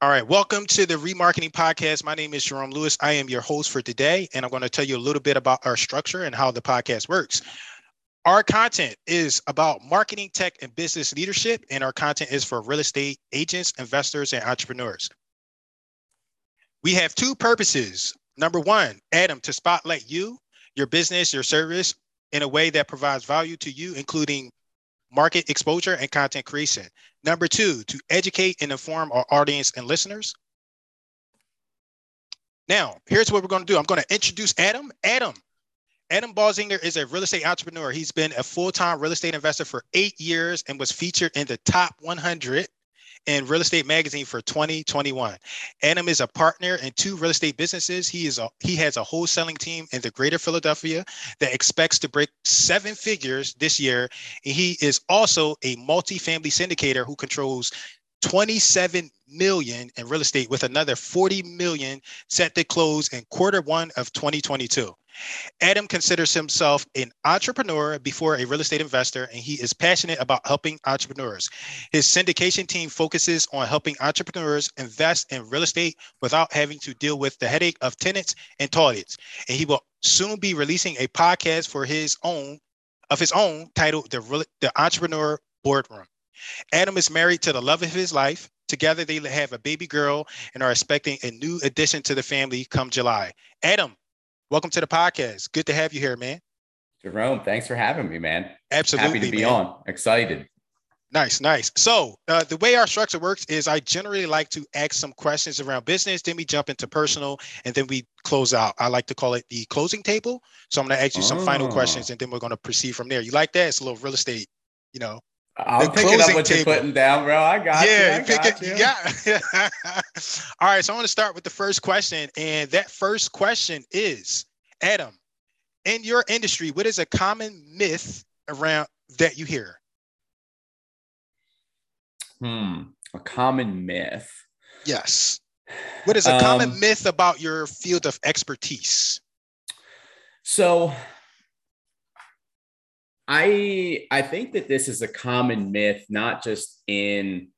All right, welcome to the Remarketing Podcast. My name is Jerome Lewis. I am your host for today, and I'm going to tell you a little bit about our structure and how the podcast works. Our content is about marketing, tech, and business leadership, and our content is for real estate agents, investors, and entrepreneurs. We have two purposes. Number one, Adam, to spotlight you, your business, your service in a way that provides value to you, including market exposure and content creation. Number two, to educate and inform our audience and listeners. Now, here's what we're going to do. I'm going to introduce Adam. Adam, Adam Balsinger is a real estate entrepreneur. He's been a full-time real estate investor for eight years and was featured in the top 100 in Real Estate Magazine for 2021. Adam is a partner in two real estate businesses. He is a he has a wholesaling team in the Greater Philadelphia that expects to break seven figures this year. And he is also a multi-family syndicator who controls 27 million in real estate with another 40 million set to close in quarter one of 2022. Adam considers himself an entrepreneur before a real estate investor, and he is passionate about helping entrepreneurs. His syndication team focuses on helping entrepreneurs invest in real estate without having to deal with the headache of tenants and toilets. And he will soon be releasing a podcast for his own of his own titled the, Real- the Entrepreneur Boardroom. Adam is married to the love of his life. Together, they have a baby girl and are expecting a new addition to the family come July. Adam, welcome to the podcast. Good to have you here, man. Jerome, thanks for having me, man. Absolutely. Happy to be man. on. Excited. Nice, nice. So uh, the way our structure works is I generally like to ask some questions around business, then we jump into personal, and then we close out. I like to call it the closing table. So I'm going to ask you some final questions, oh. and then we're going to proceed from there. You like that? It's a little real estate, you know. I'm picking up what table. you're putting down, bro. I got yeah, you. I got it, you. Yeah. All right. So I want to start with the first question. And that first question is Adam, in your industry, what is a common myth around that you hear? Hmm. A common myth. Yes. What is a um, common myth about your field of expertise? So I I think that this is a common myth, not just in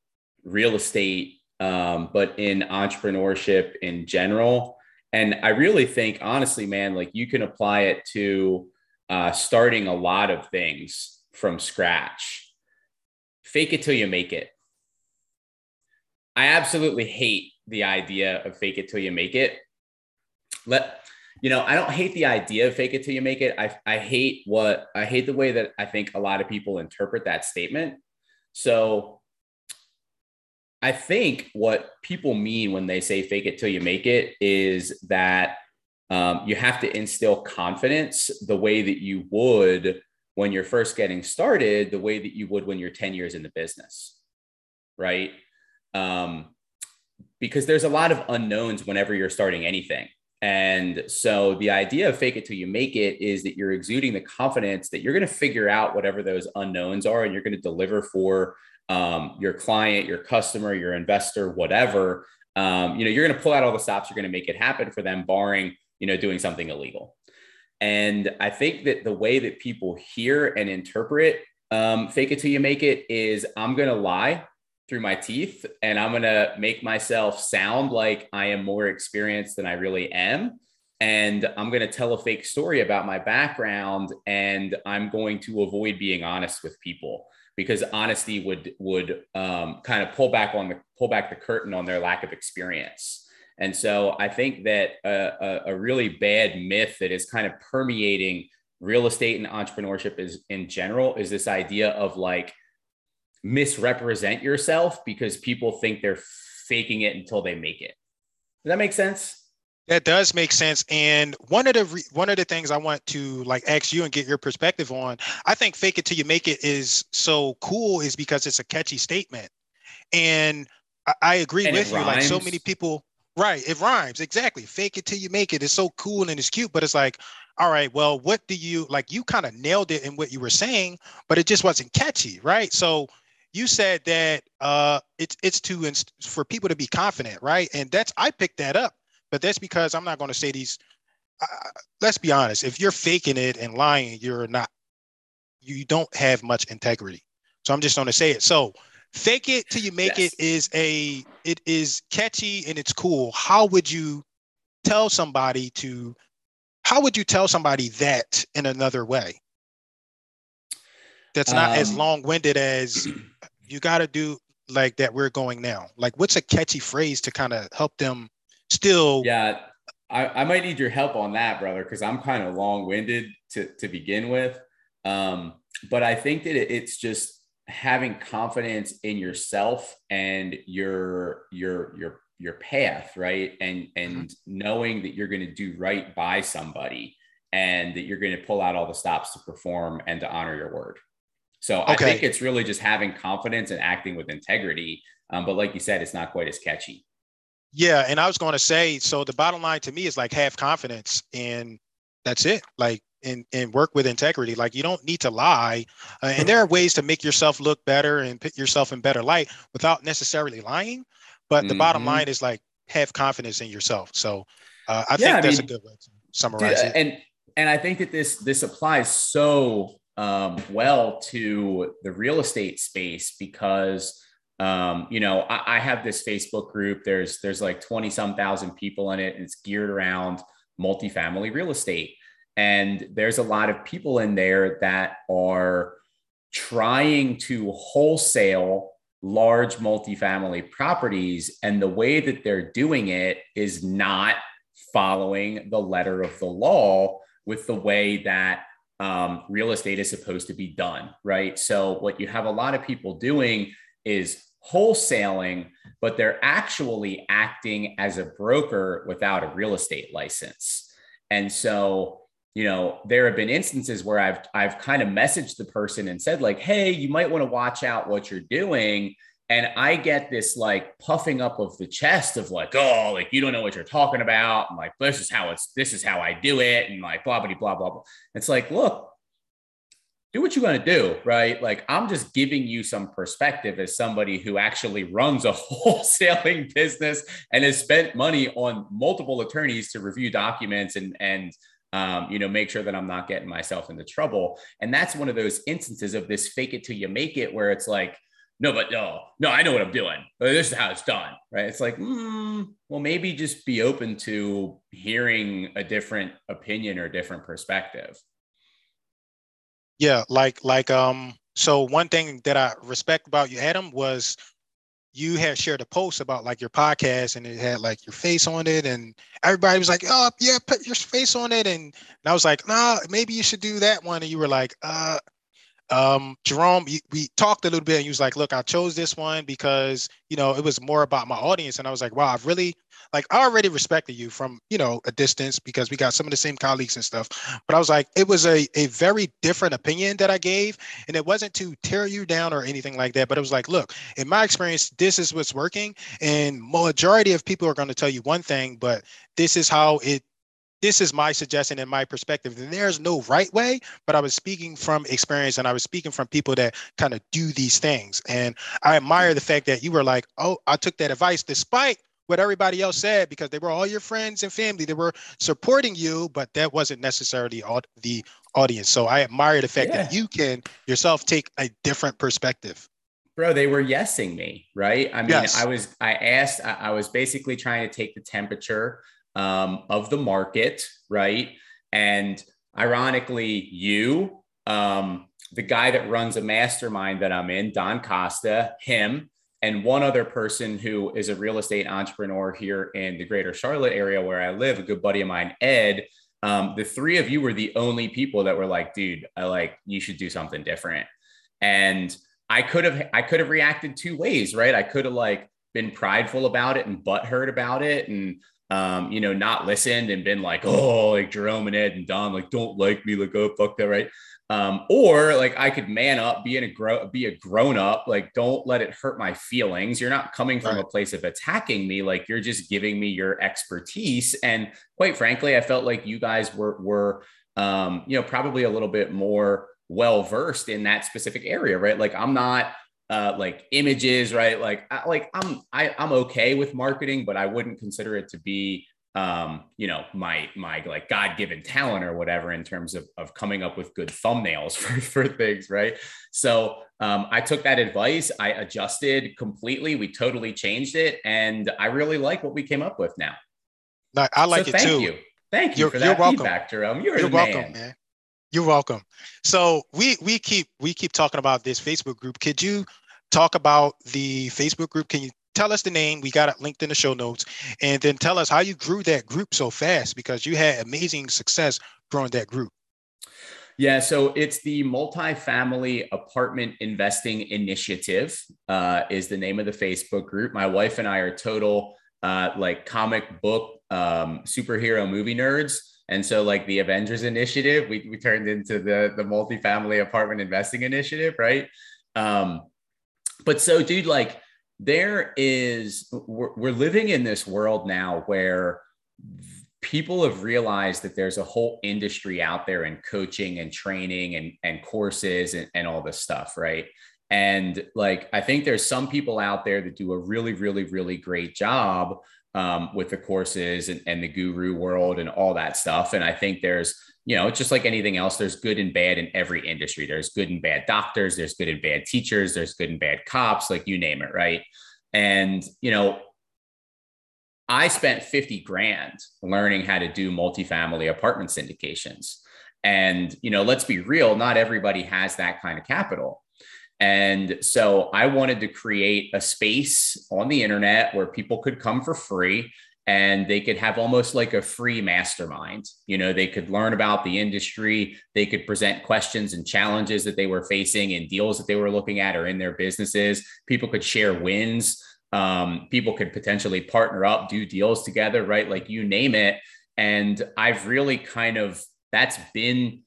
real estate, um, but in entrepreneurship in general. And I really think, honestly, man, like you can apply it to uh, starting a lot of things from scratch. Fake it till you make it. I absolutely hate the idea of fake it till you make it. Let you know, I don't hate the idea of fake it till you make it. I, I hate what I hate the way that I think a lot of people interpret that statement. So I think what people mean when they say fake it till you make it is that um, you have to instill confidence the way that you would when you're first getting started, the way that you would when you're 10 years in the business. Right. Um, because there's a lot of unknowns whenever you're starting anything and so the idea of fake it till you make it is that you're exuding the confidence that you're going to figure out whatever those unknowns are and you're going to deliver for um, your client, your customer, your investor, whatever. Um, you know, you're going to pull out all the stops. You're going to make it happen for them, barring you know doing something illegal. And I think that the way that people hear and interpret um, fake it till you make it is I'm going to lie through my teeth and I'm going to make myself sound like I am more experienced than I really am. And I'm going to tell a fake story about my background and I'm going to avoid being honest with people because honesty would would um, kind of pull back on the pull back the curtain on their lack of experience. And so I think that a, a, a really bad myth that is kind of permeating real estate and entrepreneurship is in general is this idea of like misrepresent yourself because people think they're faking it until they make it. Does that make sense? That does make sense. And one of the re- one of the things I want to like ask you and get your perspective on, I think "fake it till you make it" is so cool, is because it's a catchy statement, and I, I agree and with you. Like so many people, right? It rhymes exactly. "Fake it till you make it" is so cool and it's cute, but it's like, all right, well, what do you like? You kind of nailed it in what you were saying, but it just wasn't catchy, right? So you said that uh, it's it's to inst- for people to be confident, right? And that's I picked that up, but that's because I'm not going to say these. Uh, let's be honest. If you're faking it and lying, you're not. You don't have much integrity. So I'm just going to say it. So fake it till you make Yes. it is a it is catchy and it's cool. How would you tell somebody to how would you tell somebody that in another way? That's not as Um, long-winded as you got to do like that we're going now. Like what's a catchy phrase to kind of help them still Yeah, I, I might need your help on that, brother, because I'm kind of long winded to, to begin with. Um, but I think that it, it's just having confidence in yourself and your your your your path, right? And and knowing that you're going to do right by somebody and that you're going to pull out all the stops to perform and to honor your word. So I think it's really just having confidence and acting with integrity. Um, but like you said, it's not quite as catchy. Yeah, and I was going to say, so the bottom line to me is like have confidence, and that's it. Like, and and work with integrity. Like, you don't need to lie, uh, and there are ways to make yourself look better and put yourself in better light without necessarily lying. But the bottom Mhm. line is like have confidence in yourself. So, uh, I Yeah, think I that's mean, a good way to Dude, summarize it. and and I think that this this applies so um, well to the real estate space because um, you know I, I have this Facebook group. There's there's like twenty some thousand people in it, and it's geared around multifamily real estate. And there's a lot of people in there that are trying to wholesale large multifamily properties. And the way that they're doing it is not following the letter of the law with the way that um, real estate is supposed to be done, right? So, what you have a lot of people doing is wholesaling, but they're actually acting as a broker without a real estate license. And so, you know, there have been instances where I've I've kind of messaged the person and said like, "Hey, you might want to watch out what you're doing." And I get this like puffing up of the chest of like, "Oh, like you don't know what you're talking about." Like, "This is how it's this is how I do it." And like blah blah blah blah blah. It's like, "Look, do what you're going to do, right? Like, I'm just giving you some perspective as somebody who actually runs a wholesaling business and has spent money on multiple attorneys to review documents and, and, um, you know, make sure that I'm not getting myself into trouble. And that's one of those instances of this fake it till you make it, where it's like, no, but no, no, I know what I'm doing. This is how it's done, right? It's like, mm, well, maybe just be open to hearing a different opinion or different perspective. Yeah, like like um. So one thing that I respect about you, Adam, was you had shared a post about like your podcast and it had like your face on it and everybody was like oh yeah put your face on it and, and i was like nah maybe you should do that one and you were like uh um jerome we talked a little bit and you was like look i chose this one because you know it was more about my audience. And i was like wow i've really like i already respected you from you know a distance because we got some of the same colleagues and stuff. But i was like it was a, a very different opinion that i gave and it wasn't to tear you down or anything like that but it was like look in my experience this is what's working and majority of people are going to tell you one thing but this is how it this is my suggestion and my perspective. And there's no right way but i was speaking from experience and i was speaking from people that kind of do these things. And i admire the fact that you were like oh i took that advice despite what everybody else said because they were all your friends and family. They were supporting you but that wasn't necessarily all the audience. So i admire the fact that you can yourself take a different perspective. Bro they were yesing me right? I mean Yes. i was i asked I was basically trying to take the temperature um, of the market right and ironically you um, the guy that runs a mastermind that i'm in don costa him and one other person who is a real estate entrepreneur here in the greater charlotte area where i live a good buddy of mine ed um, the three of you were the only people that were like dude i like you should do something different and I could have I could have reacted two ways, right? I could have like been prideful about it and butthurt about it and um, you know, not listened and been like, oh, like Jerome and Ed and Don, like, don't like me, like, oh, fuck that, right? Um, or like I could man up, be in a grow, be a grown up, like, don't let it hurt my feelings. You're not coming from Right. a place of attacking me, like you're just giving me your expertise. And quite frankly, I felt like you guys were were um, you know, probably a little bit more well versed in that specific area, right? Like I'm not uh, like images, right? Like I, like I'm I, I'm okay with marketing, but I wouldn't consider it to be um, you know, my my like God given talent or whatever in terms of of coming up with good thumbnails for for things, right? So um, I took that advice, I adjusted completely, we totally changed it, and I really like what we came up with now. I like so it thank too. You. Thank you you're, for that you're welcome. feedback, Jerome. You're, you're welcome, man. man. You're welcome. So we we keep we keep talking about this Facebook group. Could you talk about the Facebook group? Can you tell us the name? We got it linked in the show notes, and then tell us how you grew that group so fast because you had amazing success growing that group. Yeah, so it's the multifamily apartment investing initiative uh, is the name of the Facebook group. My wife and I are total uh, like comic book um, superhero movie nerds. And so like the Avengers initiative, we, we turned into the, the multifamily apartment investing initiative, right? Um, but so dude, like there is, we're, we're living in this world now where people have realized that there's a whole industry out there in coaching and training and, and courses and, and all this stuff, right? And like, I think there's some people out there that do a really, really, really great job um, with the courses and, and the guru world and all that stuff. And I think there's, you know, it's just like anything else, there's good and bad in every industry. There's good and bad doctors, there's good and bad teachers, there's good and bad cops, like you name it, right? And, you know, I spent 50 grand learning how to do multifamily apartment syndications. And, you know, let's be real, not everybody has that kind of capital. And so I wanted to create a space on the internet where people could come for free and they could have almost like a free mastermind. You know, they could learn about the industry, they could present questions and challenges that they were facing and deals that they were looking at or in their businesses. People could share wins. Um, people could potentially partner up, do deals together, right? Like you name it. And I've really kind of that's been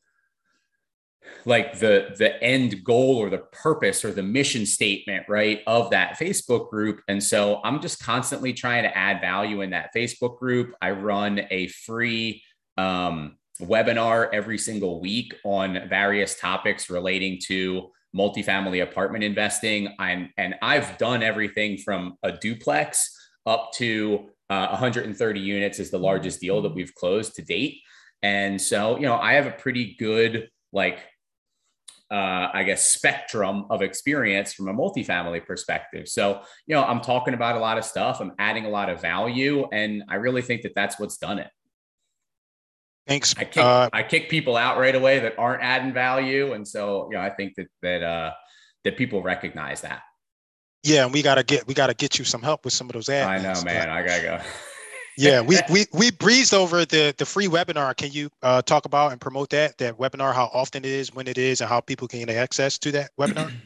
like the the end goal or the purpose or the mission statement right of that facebook group. And so i'm just constantly trying to add value in that facebook group. I run a free um, webinar every single week on various topics relating to multifamily apartment investing. I'm, and i've done everything from a duplex up to uh, 130 units is the largest deal that we've closed to date. And so you know i have a pretty good like uh, I guess, spectrum of experience from a multifamily perspective. So, you know, I'm talking about a lot of stuff, I'm adding a lot of value, and I really think that that's what's done it. Thanks. I kick, uh, I kick people out right away that aren't adding value, and so you know, I think that that uh, that people recognize that. Yeah, and we gotta get we gotta get you some help with some of those ads. I know, man. I gotta go. yeah, we, we we breezed over the the free webinar. Can you uh, talk about and promote that that webinar? How often it is, when it is, and how people can get access to that webinar?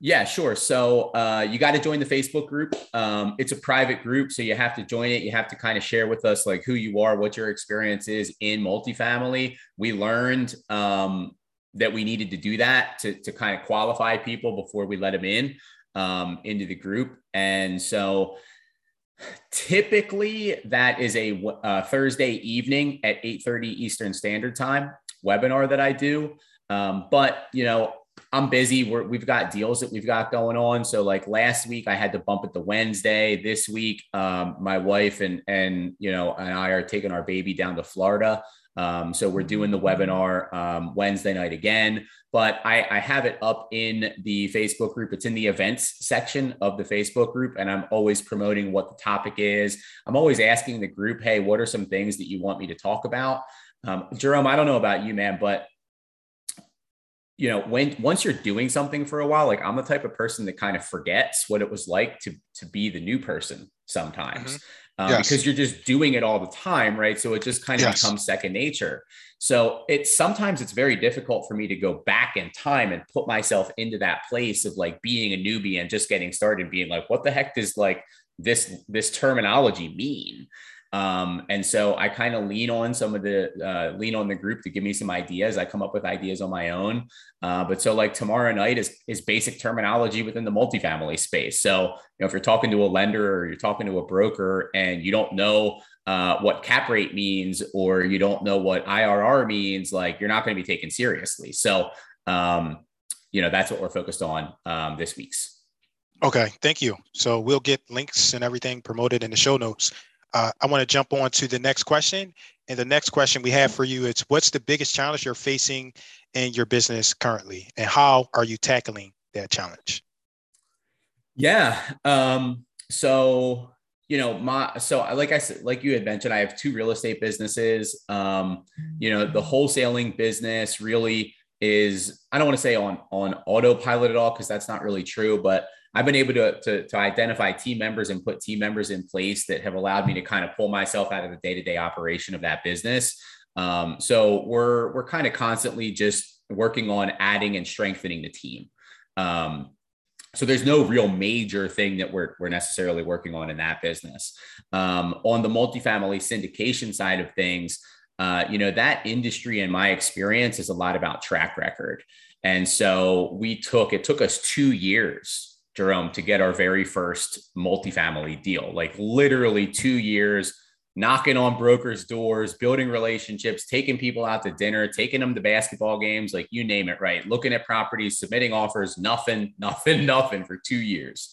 Yeah, sure. So uh, you got to join the Facebook group. Um, it's a private group, so you have to join it. You have to kind of share with us like who you are, what your experience is in multifamily. We learned um, that we needed to do that to to kind of qualify people before we let them in um, into the group, and so Typically, that is a uh, Thursday evening at 8:30 Eastern Standard Time webinar that I do. Um, but you know, I'm busy. we have got deals that we've got going on. So like last week, I had to bump it to Wednesday. This week, um, my wife and and you know and I are taking our baby down to Florida. Um, so we're doing the webinar um, Wednesday night again, but I, I, have it up in the Facebook group. It's in the events section of the Facebook group, and I'm always promoting what the topic is. I'm always asking the group, hey, what are some things that you want me to talk about? Um, Jerome, I don't know about you, man, but you know, when once you're doing something for a while, like I'm the type of person that kind of forgets what it was like to to be the new person sometimes. Um, yes. because you're just doing it all the time, right? So it just kind of yes. becomes second nature. So it's sometimes it's very difficult for me to go back in time and put myself into that place of like being a newbie and just getting started being like, what the heck does like this this terminology mean? Um, and so I kind of lean on some of the uh, lean on the group to give me some ideas. I come up with ideas on my own. Uh, but so like tomorrow night is is basic terminology within the multifamily space. So you know if you're talking to a lender or you're talking to a broker and you don't know uh, what cap rate means or you don't know what IRR means, like you're not going to be taken seriously. So um, you know that's what we're focused on um, this week's. Okay, thank you. So we'll get links and everything promoted in the show notes. Uh, I want to jump on to the next question. And the next question we have for you is what's the biggest challenge you're facing in your business currently? And how are you tackling that challenge? Yeah. Um, so, you know, my, so like I said, like you had mentioned, I have two real estate businesses. Um, you know, the wholesaling business really is, I don't want to say on, on autopilot at all, because that's not really true, but I've been able to, to, to, identify team members and put team members in place that have allowed me to kind of pull myself out of the day-to-day operation of that business. Um, so we're, we're kind of constantly just working on adding and strengthening the team. Um, so there's no real major thing that we're, we're necessarily working on in that business. Um, on the multifamily syndication side of things, uh, you know, that industry, in my experience, is a lot about track record. And so we took, it took us two years, Jerome, to get our very first multifamily deal, like literally two years knocking on brokers' doors, building relationships, taking people out to dinner, taking them to basketball games, like you name it, right? Looking at properties, submitting offers, nothing, nothing, nothing for two years.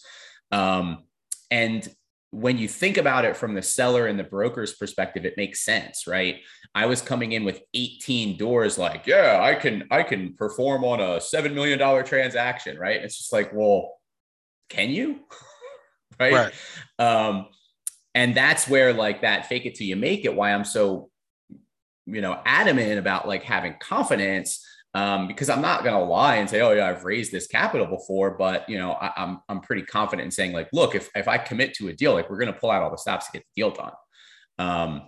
Um, and when you think about it from the seller and the broker's perspective, it makes sense, right? I was coming in with 18 doors, like, yeah, I can, I can perform on a seven million dollar transaction, right? It's just like, well, can you? right. right. Um, and that's where like that fake it till you make it why i'm so you know adamant about like having confidence um, because i'm not going to lie and say oh yeah i've raised this capital before but you know I, am I'm, I'm pretty confident in saying like look if, if i commit to a deal like we're going to pull out all the stops to get the deal done um,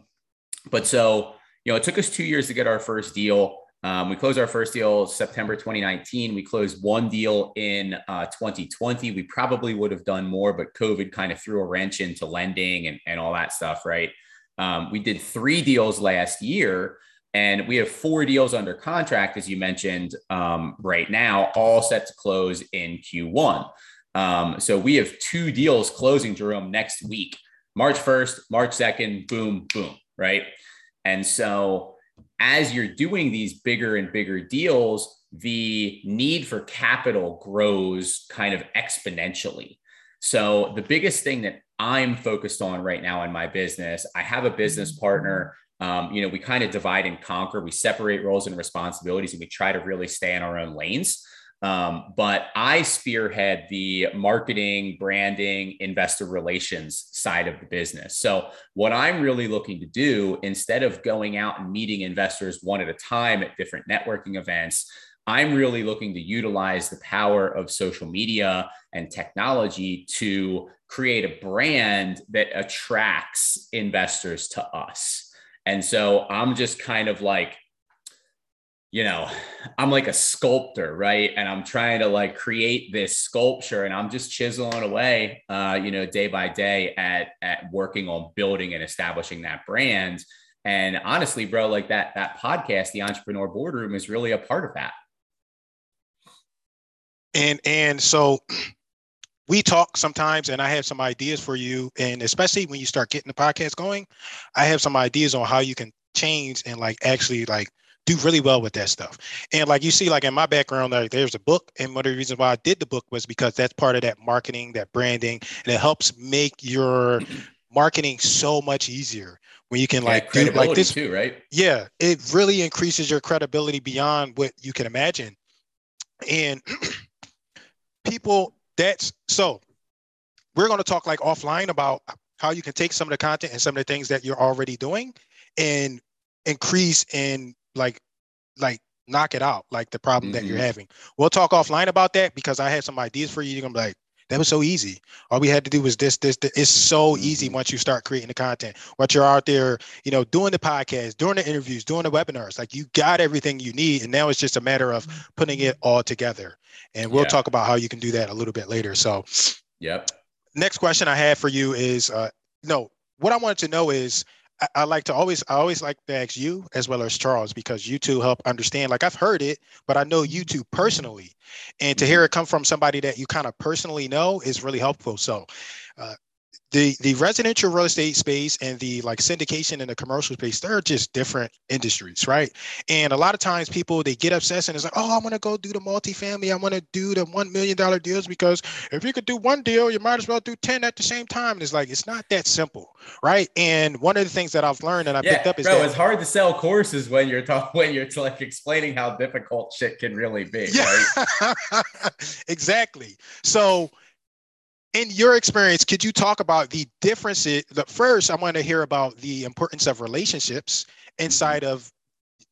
but so you know it took us two years to get our first deal um, we closed our first deal September 2019. We closed one deal in uh, 2020. We probably would have done more, but COVID kind of threw a wrench into lending and, and all that stuff, right? Um, we did three deals last year, and we have four deals under contract, as you mentioned, um, right now, all set to close in Q1. Um, so we have two deals closing, Jerome, next week March 1st, March 2nd, boom, boom, right? And so, as you're doing these bigger and bigger deals, the need for capital grows kind of exponentially. So, the biggest thing that I'm focused on right now in my business, I have a business partner. Um, you know, we kind of divide and conquer, we separate roles and responsibilities, and we try to really stay in our own lanes. Um, but I spearhead the marketing, branding, investor relations side of the business. So, what I'm really looking to do, instead of going out and meeting investors one at a time at different networking events, I'm really looking to utilize the power of social media and technology to create a brand that attracts investors to us. And so I'm just kind of like you know, I'm like a sculptor, right? And I'm trying to like create this sculpture and I'm just chiseling away, uh, you know, day by day at, at working on building and establishing that brand. And honestly, bro, like that, that podcast, the entrepreneur boardroom is really a part of that. And, and so we talk sometimes and I have some ideas for you. And especially when you start getting the podcast going, I have some ideas on how you can change and like actually like do really well with that stuff. And like you see, like in my background, like there's a book, and one of the reasons why I did the book was because that's part of that marketing, that branding, and it helps make your marketing so much easier when you can yeah, like do like this too, right? Yeah, it really increases your credibility beyond what you can imagine. And people, that's so we're going to talk like offline about how you can take some of the content and some of the things that you're already doing and increase and like like knock it out, like the problem mm-hmm. that you're mm-hmm. having. We'll talk offline about that because I had some ideas for you. You're gonna be like, that was so easy. All we had to do was this, this, this. It's so mm-hmm. easy once you start creating the content. Once you're out there, you know, doing the podcast, doing the interviews, doing the webinars, like you got everything you need. And now it's just a matter of putting it all together. And we'll yeah. talk about how you can do that a little bit later. So, yep. Next question I have for you is, uh, no, what I wanted to know is I, I, like to always I always like to ask you as well as Charles because you two help understand. Like I've heard it, but I know you two personally, and to hear mm-hmm. it come from somebody that you kind of personally know is really helpful. So, uh, the the residential real estate space and the like syndication and the commercial space they're just different industries right? And a lot of times people they get obsessed and it's like oh i want to go do the multifamily. I want to do the one million dollar deals because if you could do one deal you might as well do 10 at the same time. And it's like it's not that simple right? And one of the things that i've learned and i yeah, picked up is bro, that it's hard to sell courses when you're talking when you're like explaining how difficult shit can really be yeah. right? Exactly. So in your experience, could you talk about the differences? The first, I want to hear about the importance of relationships inside of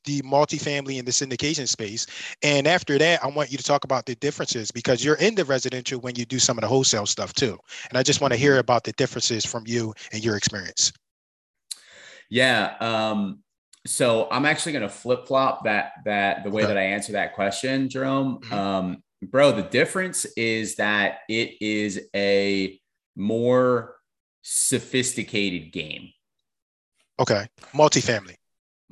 the multifamily and the syndication space. And after that, I want you to talk about the differences because you're in the residential when you do some of the wholesale stuff too. And I just want to hear about the differences from you and your experience. Yeah. Um, so I'm actually going to flip flop that that the way okay. that I answer that question, Jerome. Mm-hmm. Um, bro, the difference is that it is a more sophisticated game. Okay. Multifamily.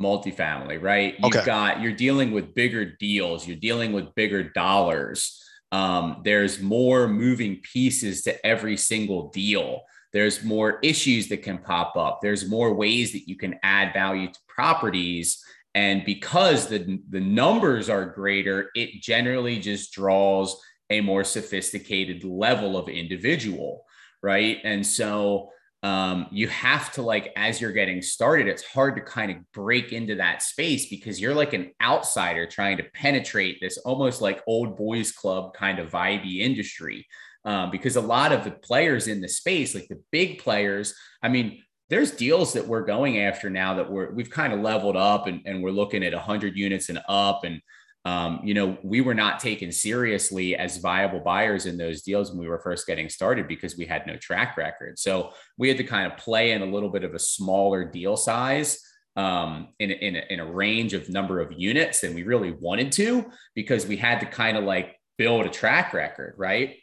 Multifamily, right? You've okay. got, you're dealing with bigger deals, you're dealing with bigger dollars. Um, there's more moving pieces to every single deal. There's more issues that can pop up. There's more ways that you can add value to properties and because the, the numbers are greater, it generally just draws a more sophisticated level of individual, right? And so um, you have to like as you're getting started it's hard to kind of break into that space because you're like an outsider trying to penetrate this almost like old boys club kind of vibey industry um, because a lot of the players in the space like the big players i mean there's deals that we're going after now that we're we've kind of leveled up and, and we're looking at 100 units and up and um, you know we were not taken seriously as viable buyers in those deals when we were first getting started because we had no track record. So we had to kind of play in a little bit of a smaller deal size um, in, in, in a range of number of units than we really wanted to because we had to kind of like build a track record right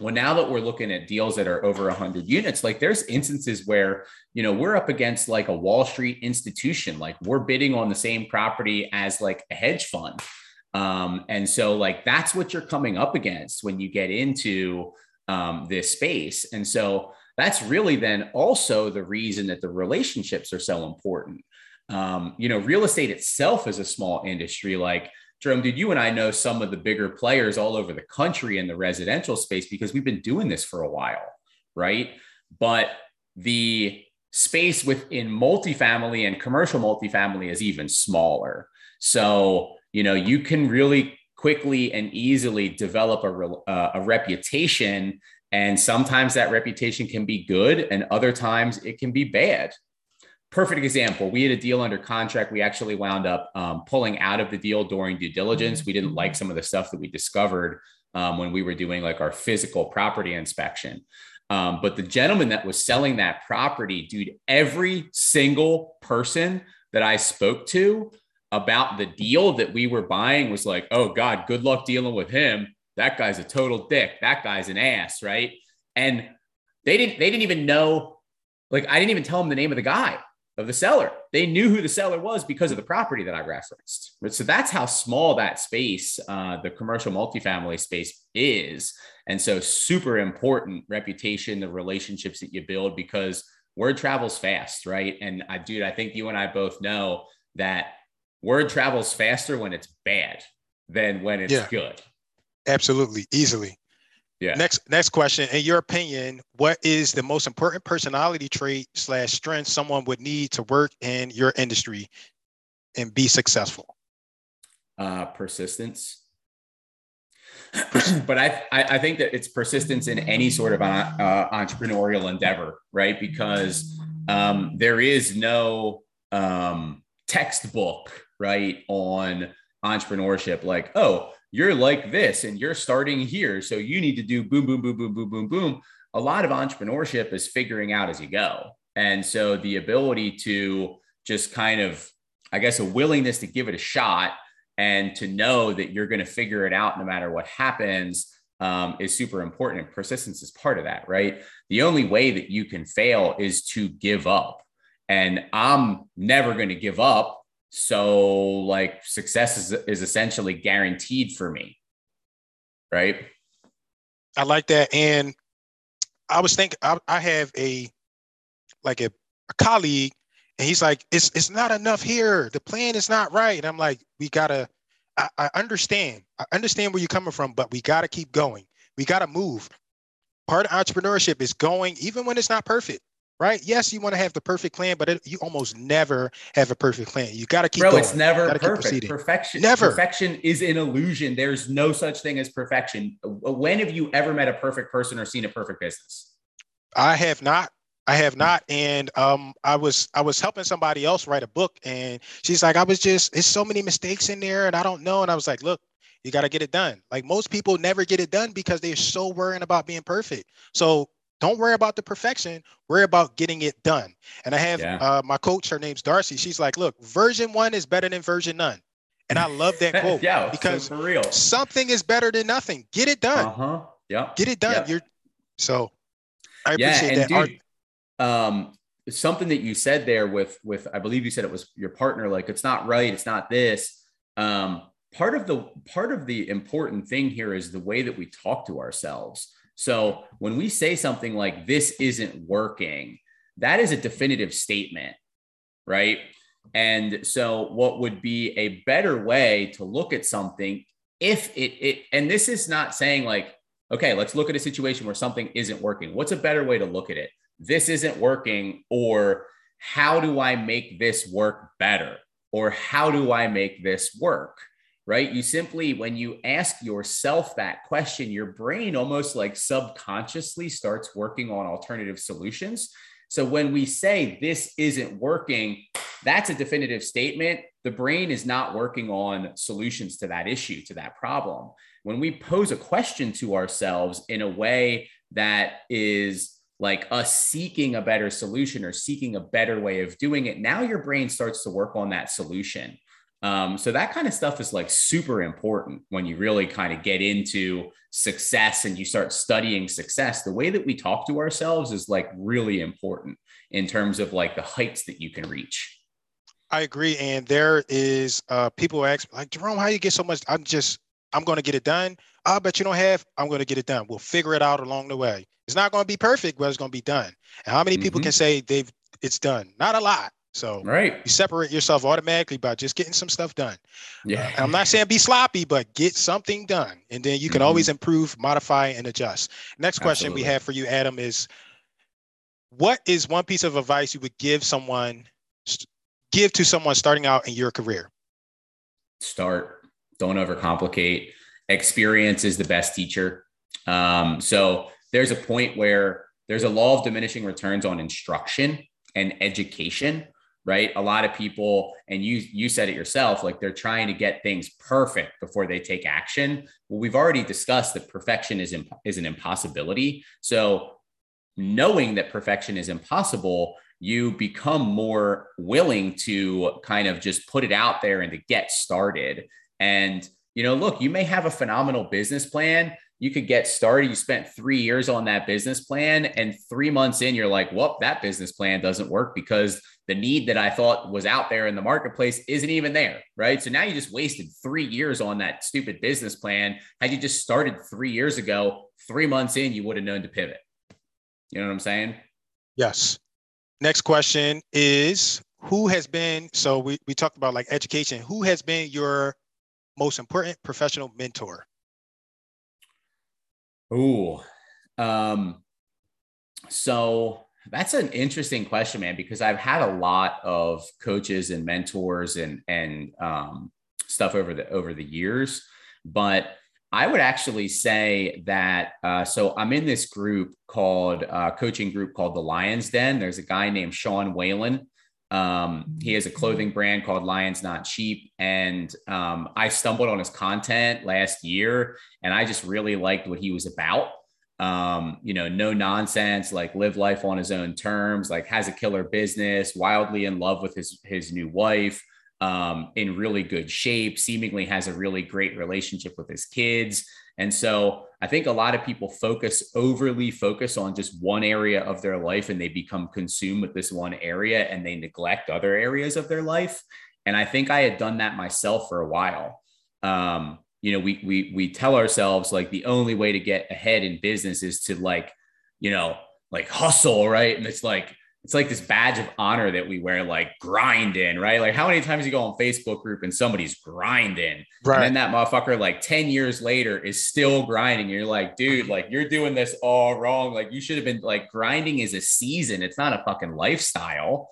well now that we're looking at deals that are over 100 units like there's instances where you know we're up against like a wall street institution like we're bidding on the same property as like a hedge fund. Um, and so like that's what you're coming up against when you get into um, this space. And so that's really then also the reason that the relationships are so important. Um, you know real estate itself is a small industry like Jerome, dude, you and I know some of the bigger players all over the country in the residential space because we've been doing this for a while, right? But the space within multifamily and commercial multifamily is even smaller. So, you know, you can really quickly and easily develop a, uh, a reputation. And sometimes that reputation can be good, and other times it can be bad perfect example. We had a deal under contract. We actually wound up um, pulling out of the deal during due diligence. We didn't like some of the stuff that we discovered um, when we were doing like our physical property inspection. Um, but the gentleman that was selling that property dude every single person that i spoke to about the deal that we were buying was like oh god good luck dealing with him. That guy's a total dick. That guy's an ass right? And they didn't they didn't even know like i didn't even tell him the name of the guy of the seller. They knew who the seller was because of the property that I referenced. So that's how small that space, uh, the commercial multifamily space is. And so, super important reputation, the relationships that you build because word travels fast, right? And I, dude, I think you and I both know that word travels faster when it's bad than when it's yeah, good. Absolutely, easily. Yeah. Next next question. In your opinion, what is the most important personality trait slash strength someone would need to work in your industry and be successful? Uh, persistence. but I, I think that it's persistence in any sort of uh, entrepreneurial endeavor, right? Because um, there is no um, textbook, right, on entrepreneurship. Like, oh, you're like this and you're starting here. So you need to do boom, boom, boom, boom, boom, boom, boom. A lot of entrepreneurship is figuring out as you go. And so the ability to just kind of, I guess, a willingness to give it a shot and to know that you're going to figure it out no matter what happens um, is super important. And persistence is part of that, right? The only way that you can fail is to give up. And I'm never going to give up so like success is, is essentially guaranteed for me. Right. I like that. And I was thinking I, I have a like a, a colleague and he's like, it's it's not enough here. The plan is not right. And I'm like, we gotta, I, I understand. I understand where you're coming from, but we gotta keep going. We gotta move. Part of entrepreneurship is going, even when it's not perfect right? Yes, you want to have the perfect plan, but it, you almost never have a perfect plan. You got to keep Bro, going. it's never perfect. Perfection, never. Perfection is an illusion. There's no such thing as perfection. When have you ever met a perfect person or seen a perfect business? I have not. I have not. And um, I was I was helping somebody else write a book, and she's like, I was just it's so many mistakes in there, and I don't know. And I was like, look, you got to get it done. Like most people never get it done because they're so worrying about being perfect. So don't worry about the perfection. Worry about getting it done. And I have yeah. uh, my coach. Her name's Darcy. She's like, look, version one is better than version none. And I love that quote. yeah, because for real, something is better than nothing. Get it done. Uh huh. Yeah. Get it done. Yep. You're so. I yeah, appreciate and that. Dude, um, something that you said there with with I believe you said it was your partner. Like it's not right. It's not this. Um, part of the part of the important thing here is the way that we talk to ourselves so when we say something like this isn't working, that is a definitive statement, right? And so what would be a better way to look at something if it, it and this is not saying like, okay, let's look at a situation where something isn't working. What's a better way to look at it? This isn't working, or how do I make this work better? Or how do I make this work? Right? You simply, when you ask yourself that question, your brain almost like subconsciously starts working on alternative solutions. So when we say this isn't working, that's a definitive statement. The brain is not working on solutions to that issue, to that problem. When we pose a question to ourselves in a way that is like us seeking a better solution or seeking a better way of doing it, now your brain starts to work on that solution. Um, so that kind of stuff is like super important when you really kind of get into success and you start studying success. The way that we talk to ourselves is like really important in terms of like the heights that you can reach. I agree. And there is uh, people ask like Jerome, how you get so much? I'm just I'm going to get it done. I bet you don't have. I'm going to get it done. We'll figure it out along the way. It's not going to be perfect, but it's going to be done. And how many people mm-hmm. can say they've it's done? Not a lot. So right, you separate yourself automatically by just getting some stuff done. Yeah, uh, I'm not saying be sloppy, but get something done, and then you can mm-hmm. always improve, modify, and adjust. Next question Absolutely. we have for you, Adam, is what is one piece of advice you would give someone, give to someone starting out in your career? Start. Don't overcomplicate. Experience is the best teacher. Um, so there's a point where there's a law of diminishing returns on instruction and education right? A lot of people and you you said it yourself like they're trying to get things perfect before they take action. Well we've already discussed that perfection is imp- is an impossibility. So knowing that perfection is impossible you become more willing to kind of just put it out there and to get started. And you know look you may have a phenomenal business plan. You could get started. You spent three years on that business plan, and three months in, you're like, well, that business plan doesn't work because the need that I thought was out there in the marketplace isn't even there. Right. So now you just wasted three years on that stupid business plan. Had you just started three years ago, three months in, you would have known to pivot. You know what I'm saying? Yes. Next question is who has been, so we, we talked about like education, who has been your most important professional mentor? Ooh. Um, so that's an interesting question, man, because I've had a lot of coaches and mentors and and um, stuff over the over the years, but I would actually say that. Uh, so I'm in this group called uh, coaching group called the Lions Den. There's a guy named Sean Whalen um, he has a clothing brand called Lions Not Sheep. And um, I stumbled on his content last year and I just really liked what he was about. Um, you know, no nonsense, like live life on his own terms, like has a killer business, wildly in love with his his new wife, um, in really good shape, seemingly has a really great relationship with his kids. And so I think a lot of people focus overly focus on just one area of their life and they become consumed with this one area and they neglect other areas of their life. And I think I had done that myself for a while. Um, you know, we we we tell ourselves like the only way to get ahead in business is to like you know, like hustle, right? And it's like, it's like this badge of honor that we wear, like grinding, right? Like how many times you go on Facebook group and somebody's grinding, right? And then that motherfucker, like 10 years later, is still grinding. You're like, dude, like you're doing this all wrong. Like you should have been like grinding is a season. It's not a fucking lifestyle.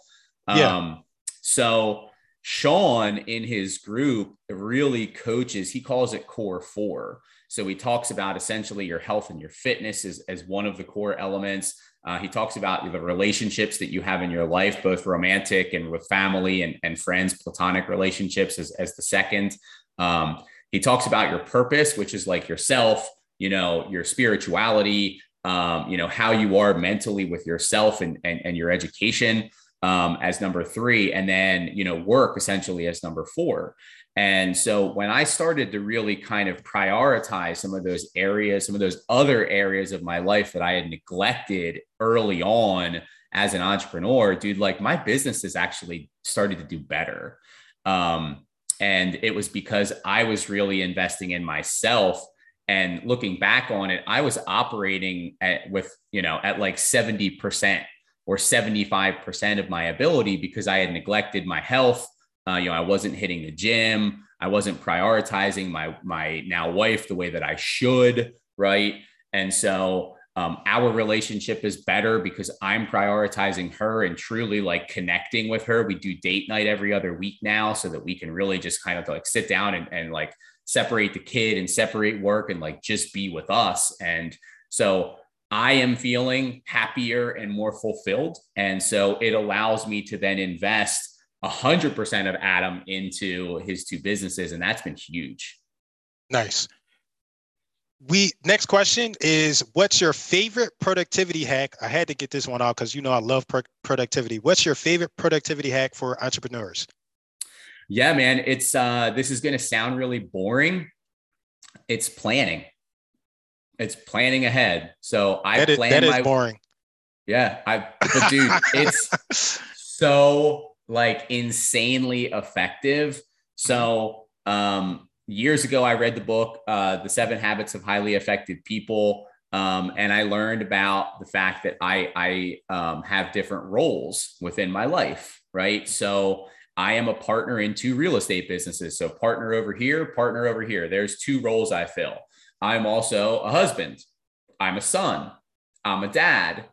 Yeah. Um, so Sean in his group really coaches, he calls it core four. So he talks about essentially your health and your fitness as, as one of the core elements. Uh, he talks about the relationships that you have in your life, both romantic and with family and, and friends, platonic relationships as, as the second. Um, he talks about your purpose, which is like yourself, you know, your spirituality, um, you know, how you are mentally with yourself and, and, and your education um, as number three, and then, you know, work essentially as number four. And so when I started to really kind of prioritize some of those areas, some of those other areas of my life that I had neglected early on as an entrepreneur, dude, like my business has actually started to do better. Um, and it was because I was really investing in myself. And looking back on it, I was operating at with, you know, at like 70% or 75% of my ability because I had neglected my health uh, you know, I wasn't hitting the gym. I wasn't prioritizing my my now wife the way that I should, right? And so um, our relationship is better because I'm prioritizing her and truly like connecting with her. We do date night every other week now so that we can really just kind of like sit down and, and like separate the kid and separate work and like just be with us. And so I am feeling happier and more fulfilled. And so it allows me to then invest 100% of Adam into his two businesses. And that's been huge. Nice. We next question is what's your favorite productivity hack? I had to get this one out because you know I love pro- productivity. What's your favorite productivity hack for entrepreneurs? Yeah, man, it's uh this is going to sound really boring. It's planning. It's planning ahead. So I that is, plan that is my boring. Yeah, I but dude, it's so like insanely effective. So um, years ago, I read the book, uh, The Seven Habits of Highly Effective People. Um, and I learned about the fact that I, I um, have different roles within my life, right? So I am a partner in two real estate businesses. So partner over here, partner over here. There's two roles I fill. I'm also a husband. I'm a son. I'm a dad.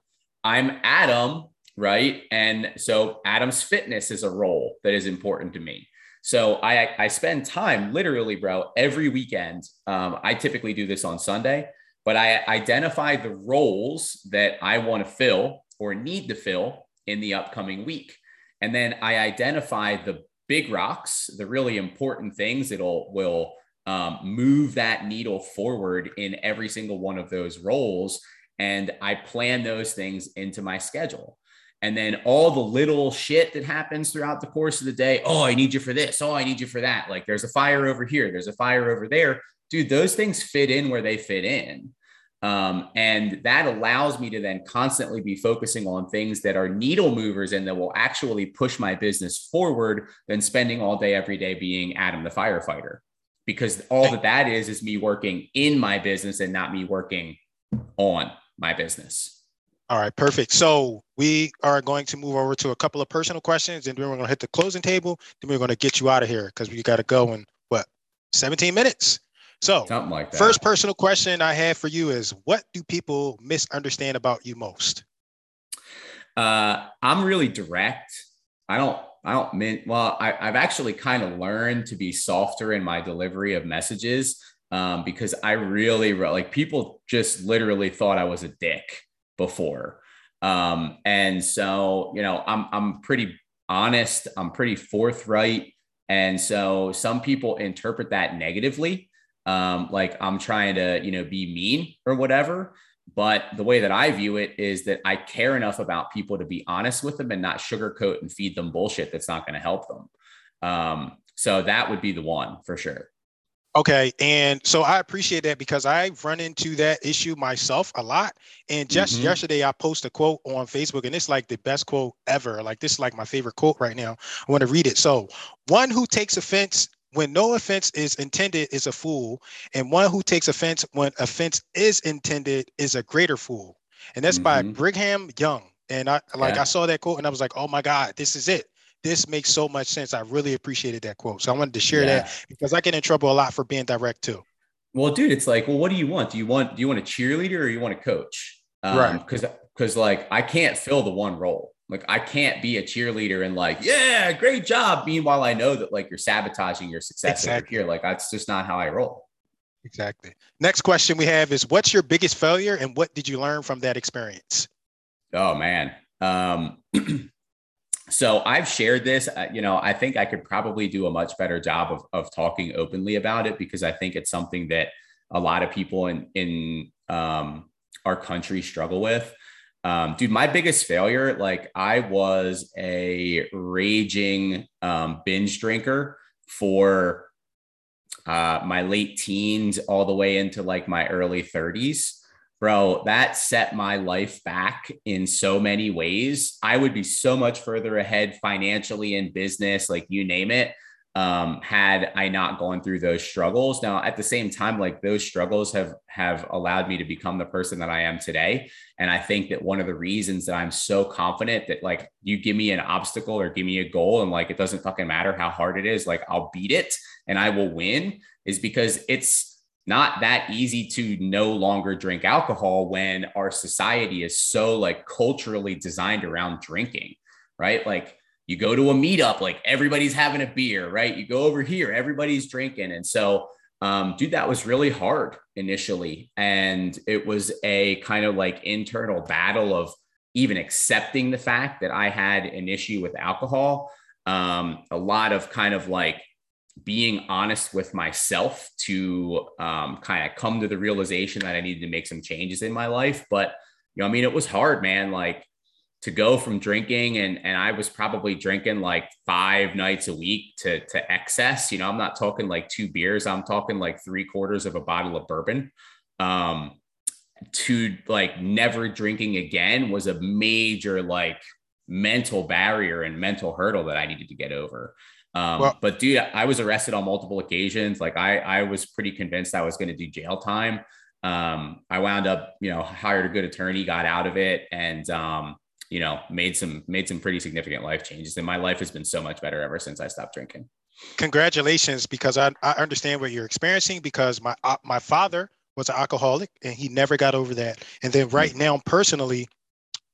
I'm Adam, right? And so Adam's fitness is a role that is important to me. So I, I spend time literally, bro, every weekend. Um, I typically do this on Sunday, but I identify the roles that I want to fill or need to fill in the upcoming week. And then I identify the big rocks, the really important things that'll will um, move that needle forward in every single one of those roles. And I plan those things into my schedule and then all the little shit that happens throughout the course of the day. Oh, I need you for this. Oh, I need you for that. Like there's a fire over here. There's a fire over there. Dude, those things fit in where they fit in. Um, and that allows me to then constantly be focusing on things that are needle movers and that will actually push my business forward than spending all day every day being Adam the firefighter. Because all that that is is me working in my business and not me working on my business. All right, perfect. So we are going to move over to a couple of personal questions, and then we're going to hit the closing table. Then we're going to get you out of here because we got to go in what 17 minutes. So something like that. First personal question I have for you is, what do people misunderstand about you most? Uh, I'm really direct. I don't. I don't mean well. I, I've actually kind of learned to be softer in my delivery of messages um, because I really like people just literally thought I was a dick before. Um, and so, you know, I'm, I'm pretty honest, I'm pretty forthright. And so some people interpret that negatively, um, like I'm trying to, you know, be mean or whatever. But the way that I view it is that I care enough about people to be honest with them and not sugarcoat and feed them bullshit that's not going to help them. Um, so that would be the one for sure. Okay. And so I appreciate that because I've run into that issue myself a lot. And just mm-hmm. yesterday, I posted a quote on Facebook, and it's like the best quote ever. Like, this is like my favorite quote right now. I want to read it. So, one who takes offense when no offense is intended is a fool, and one who takes offense when offense is intended is a greater fool. and that's mm-hmm. by Brigham Young. And I like yeah. I saw that quote and I was like, oh my God, this is it. This makes so much sense. I really appreciated that quote. So I wanted to share yeah. that because I get in trouble a lot for being direct too. Well, dude, it's like, well, what do you want? Do you want do you want a cheerleader or you want a coach? Um, right. Because because like I can't fill the one role. Like I can't be a cheerleader and like, yeah, great job. Meanwhile, I know that like you're sabotaging your success exactly. over here. Like that's just not how I roll. Exactly. Next question we have is what's your biggest failure and what did you learn from that experience? Oh man. Um, so I've shared this, uh, you know, I think I could probably do a much better job of, of talking openly about it because I think it's something that a lot of people in, in, um, our country struggle with. Um, dude, my biggest failure, like I was a raging um, binge drinker for uh, my late teens all the way into like my early 30s. Bro, that set my life back in so many ways. I would be so much further ahead financially in business, like you name it um, had I not gone through those struggles. Now, at the same time, like those struggles have have allowed me to become the person that I am today. And I think that one of the reasons that I'm so confident that like you give me an obstacle or give me a goal and like it doesn't fucking matter how hard it is, like I'll beat it and I will win is because it's not that easy to no longer drink alcohol when our society is so like culturally designed around drinking, right? Like you go to a meetup, like everybody's having a beer, right? You go over here, everybody's drinking. And so, um, dude, that was really hard initially. And it was a kind of like internal battle of even accepting the fact that I had an issue with alcohol. Um, a lot of kind of like being honest with myself to um, kind of come to the realization that I needed to make some changes in my life. But, you know, I mean, it was hard, man. Like, to go from drinking and and I was probably drinking like five nights a week to to excess. You know, I'm not talking like two beers. I'm talking like three quarters of a bottle of bourbon. Um, to like never drinking again was a major like mental barrier and mental hurdle that I needed to get over. Um, well, but dude, I was arrested on multiple occasions. Like I, I was pretty convinced I was going to do jail time. Um, I wound up, you know, hired a good attorney, got out of it, and um, you know, made some made some pretty significant life changes. And my life has been so much better ever since I stopped drinking. Congratulations, because I, I understand what you're experiencing because my uh, my father was an alcoholic and he never got over that. And then right mm-hmm. now, personally,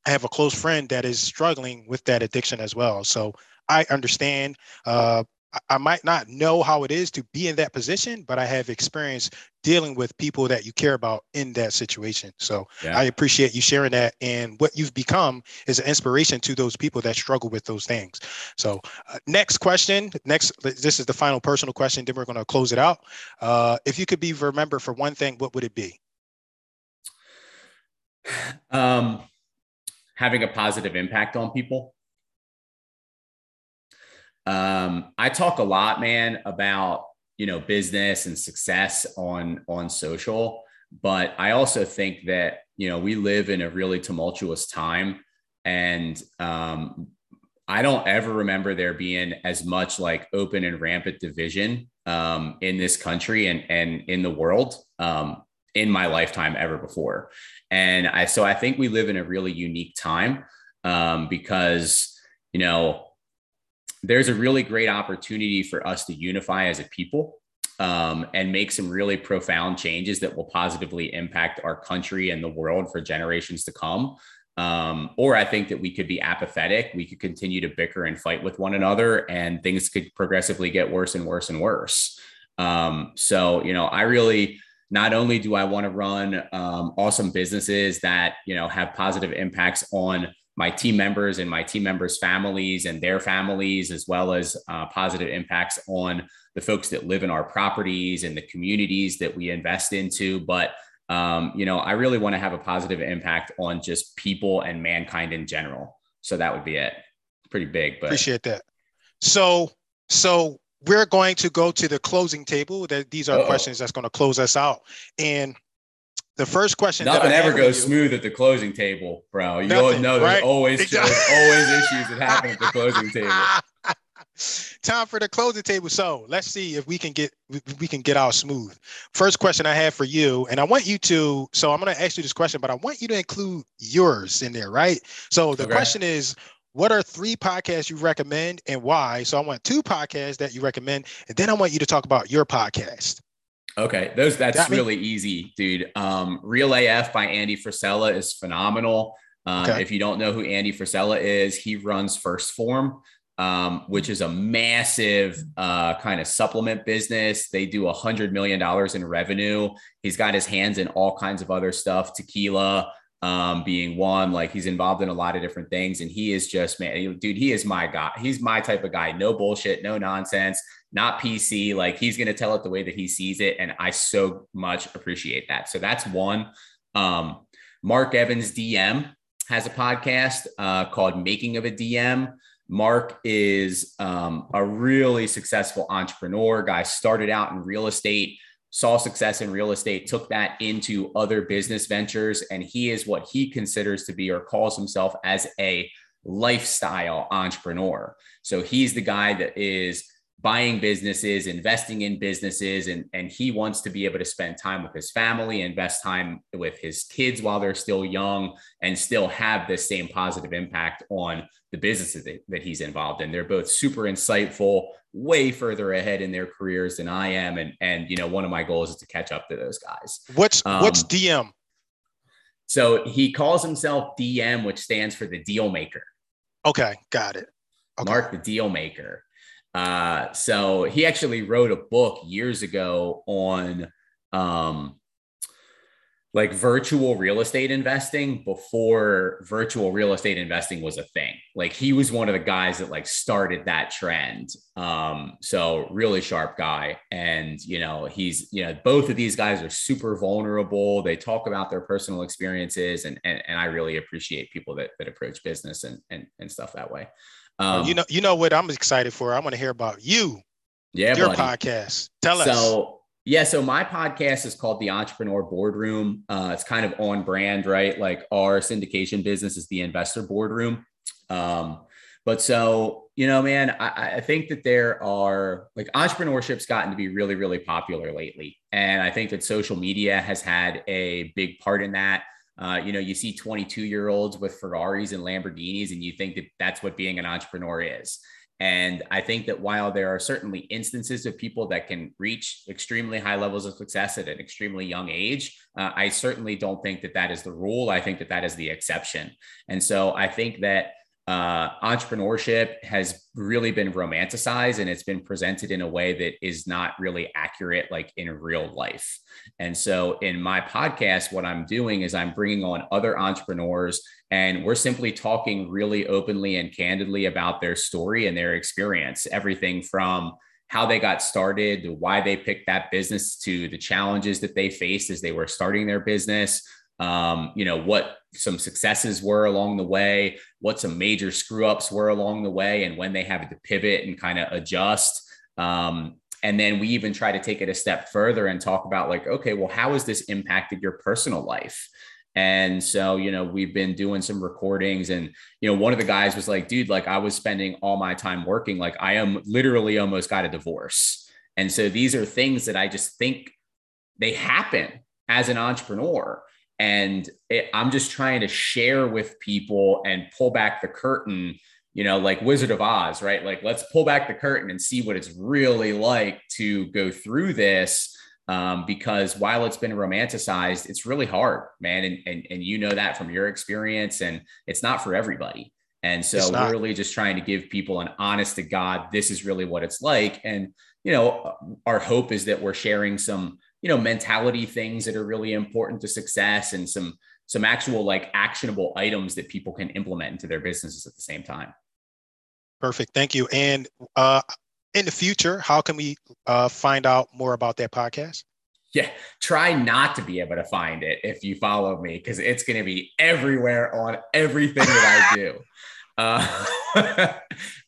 I have a close friend that is struggling with that addiction as well. So I understand. Uh, I might not know how it is to be in that position, but I have experience dealing with people that you care about in that situation. So yeah. I appreciate you sharing that. And what you've become is an inspiration to those people that struggle with those things. So, uh, next question. Next, this is the final personal question. Then we're going to close it out. Uh, if you could be remembered for one thing, what would it be? Um, having a positive impact on people. Um, I talk a lot, man, about you know business and success on on social, but I also think that you know we live in a really tumultuous time, and um, I don't ever remember there being as much like open and rampant division um, in this country and and in the world um, in my lifetime ever before. And I so I think we live in a really unique time um, because you know there's a really great opportunity for us to unify as a people um, and make some really profound changes that will positively impact our country and the world for generations to come. Um, or I think that we could be apathetic. We could continue to bicker and fight with one another, and things could progressively get worse and worse and worse. Um, so, you know, I really not only do I want to run um, awesome businesses that you know have positive impacts on my team members and my team members' families and their families, as well as uh, positive impacts on the folks that live in our properties and the communities that we invest into. But um, you know, I really want to have a positive impact on just people and mankind in general. So that would be it. Pretty big, but appreciate that. So, so we're going to go to the closing table. That these are Uh-oh. questions that's going to close us out. And the first question. Nothing ever goes you, smooth at the closing table, bro. You nothing, know there's right? always exactly. there's always issues that happen at the closing table. time for the closing table. So let's see if we can get we can get out smooth. First question I have for you, and I want you to. So I'm going to ask you this question, but I want you to include yours in there, right? So the okay. question is, what are three podcasts you recommend and why? So I want two podcasts that you recommend, and then I want you to talk about your podcast. Okay, those that's really easy, dude. Um, Real AF by Andy Frisella is phenomenal. Um, okay. If you don't know who Andy Frisella is, he runs 1st Form, um, which is a massive uh, kind of supplement business. They do a hundred million dollars in revenue. He's got his hands in all kinds of other stuff, tequila um, being one. Like he's involved in a lot of different things, and he is just man, dude. He is my guy. He's my type of guy. No bullshit, no nonsense, not PC. Like he's gonna tell it the way that he sees it, and I so much appreciate that. So that's one. Um, Mark Evans DM has a podcast uh, called Making of a DM. Mark is um, a really successful entrepreneur. Guy started out in real estate, saw success in real estate, took that into other business ventures, and he is what he considers to be or calls himself as a lifestyle entrepreneur. So he's the guy that is buying businesses, investing in businesses, and, and he wants to be able to spend time with his family, invest time with his kids while they're still young, and still have the same positive impact on the businesses that, that he's involved in. They're both super insightful, way further ahead in their careers than I am. And and you know, one of my goals is to catch up to those guys. What's um, what's DM? So he calls himself DM, which stands for the deal maker. Okay, got it. Okay. Mark the deal maker. Uh, so he actually wrote a book years ago on um, like virtual real estate investing before virtual real estate investing was a thing. Like he was one of the guys that like started that trend. Um, so really sharp guy. And you know, he's, you know, both of these guys are super vulnerable. They talk about their personal experiences and and, and I really appreciate people that that approach business and and, and stuff that way. Um, you know, you know what I'm excited for. I want to hear about you. Yeah, your buddy. podcast. Tell us. So yeah, so my podcast is called the Entrepreneur Boardroom. Uh, it's kind of on brand, right? Like our syndication business is the Investor Boardroom. Um, but so you know, man, I, I think that there are like entrepreneurship's gotten to be really, really popular lately, and I think that social media has had a big part in that. Uh, you know, you see 22 year olds with Ferraris and Lamborghinis, and you think that that's what being an entrepreneur is. And I think that while there are certainly instances of people that can reach extremely high levels of success at an extremely young age, uh, I certainly don't think that that is the rule. I think that that is the exception. And so I think that uh, entrepreneurship has really been romanticized and it's been presented in a way that is not really accurate like in real life. And so in my podcast what i'm doing is i'm bringing on other entrepreneurs and we're simply talking really openly and candidly about their story and their experience everything from how they got started why they picked that business to the challenges that they faced as they were starting their business um, you know, what some successes were along the way, what some major screw ups were along the way, and when they had to pivot and kind of adjust. Um, and then we even try to take it a step further and talk about, like, okay, well, how has this impacted your personal life? And so, you know, we've been doing some recordings, and, you know, one of the guys was like, dude, like, I was spending all my time working. Like, I am literally almost got a divorce. And so these are things that I just think they happen as an entrepreneur and it, i'm just trying to share with people and pull back the curtain you know like wizard of oz right? Like let's pull back the curtain and see what it's really like to go through this um, because while it's been romanticized it's really hard man. And, and and you know that from your experience and it's not for everybody. And so we're really just trying to give people an honest to god this is really what it's like. And you know our hope is that we're sharing some you know mentality things that are really important to success and some some actual like actionable items that people can implement into their businesses at the same time. Perfect. Thank you. And uh in the future how can we uh find out more about that podcast? Yeah try not to be able to find it if you follow me because it's going to be everywhere on everything that i do. Uh,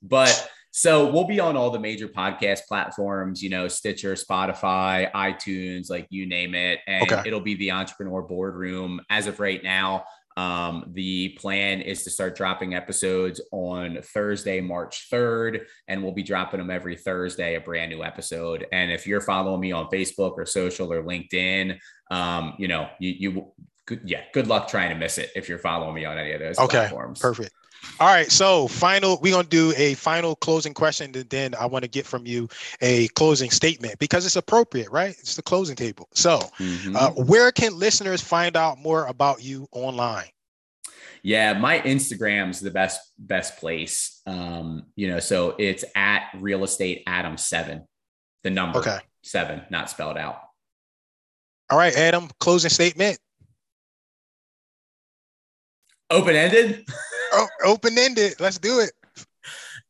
but so we'll be on all the major podcast platforms, you know, Stitcher, Spotify, iTunes, like you name it. And okay. it'll be the entrepreneur boardroom as of right now. Um, the plan is to start dropping episodes on Thursday, March 3rd, and we'll be dropping them every Thursday, a brand new episode. And if you're following me on Facebook or social or LinkedIn, um, you know, you, you, good, yeah, good luck trying to miss it if you're following me on any of those okay, platforms. Perfect. All right. So final, we're gonna do a final closing question, and then I want to get from you a closing statement because it's appropriate, right? It's the closing table. So, mm-hmm. uh, where can listeners find out more about you online? Yeah, my Instagram's the best best place. Um, you know, so it's at real estate Adam seven, the number okay. seven, not spelled out. All right, Adam, closing statement. Open ended. oh, open ended. Let's do it.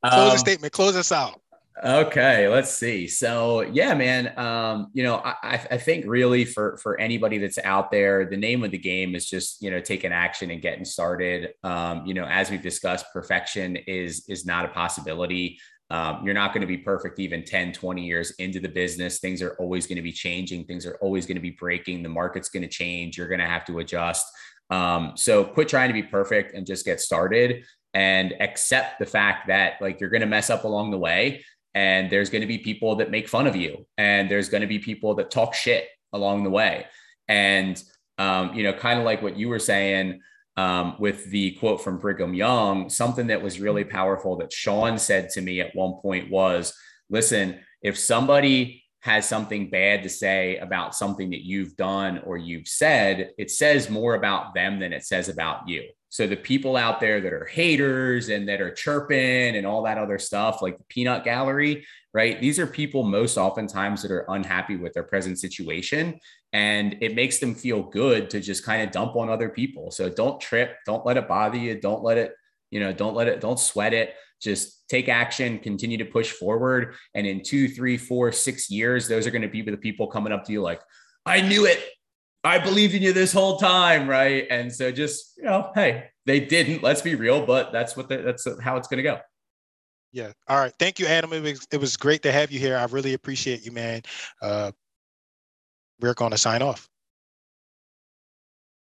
Close um, statement. Close us out. Okay, let's see. So yeah, man. Um, you know, I, I think really for for anybody that's out there, the name of the game is just you know taking action and getting started. Um, you know, as we've discussed, perfection is is not a possibility. Um, you're not going to be perfect even 10, 20 years into the business. Things are always going to be changing. Things are always going to be breaking. The market's going to change. You're going to have to adjust. Um, so quit trying to be perfect and just get started and accept the fact that like you're going to mess up along the way and there's going to be people that make fun of you and there's going to be people that talk shit along the way. And, um, you know, kind of like what you were saying um, with the quote from Brigham Young, something that was really powerful that Sean said to me at one point was, listen, if somebody has something bad to say about something that you've done or you've said, it says more about them than it says about you. So the people out there that are haters and that are chirping and all that other stuff, like the peanut gallery, right? These are people most oftentimes that are unhappy with their present situation. And it makes them feel good to just kind of dump on other people. So don't trip, don't let it bother you, don't let it, you know, don't let it, don't sweat it just take action, continue to push forward. And in two, three, four, six years, those are going to be the people coming up to you like, I knew it. I believed in you this whole time. Right. And so just, you know, hey, they didn't, let's be real, but that's what the, that's how it's going to go. Yeah. All right. Thank you, Adam. It was, it was great to have you here. I really appreciate you, man. Uh, we're going to sign off.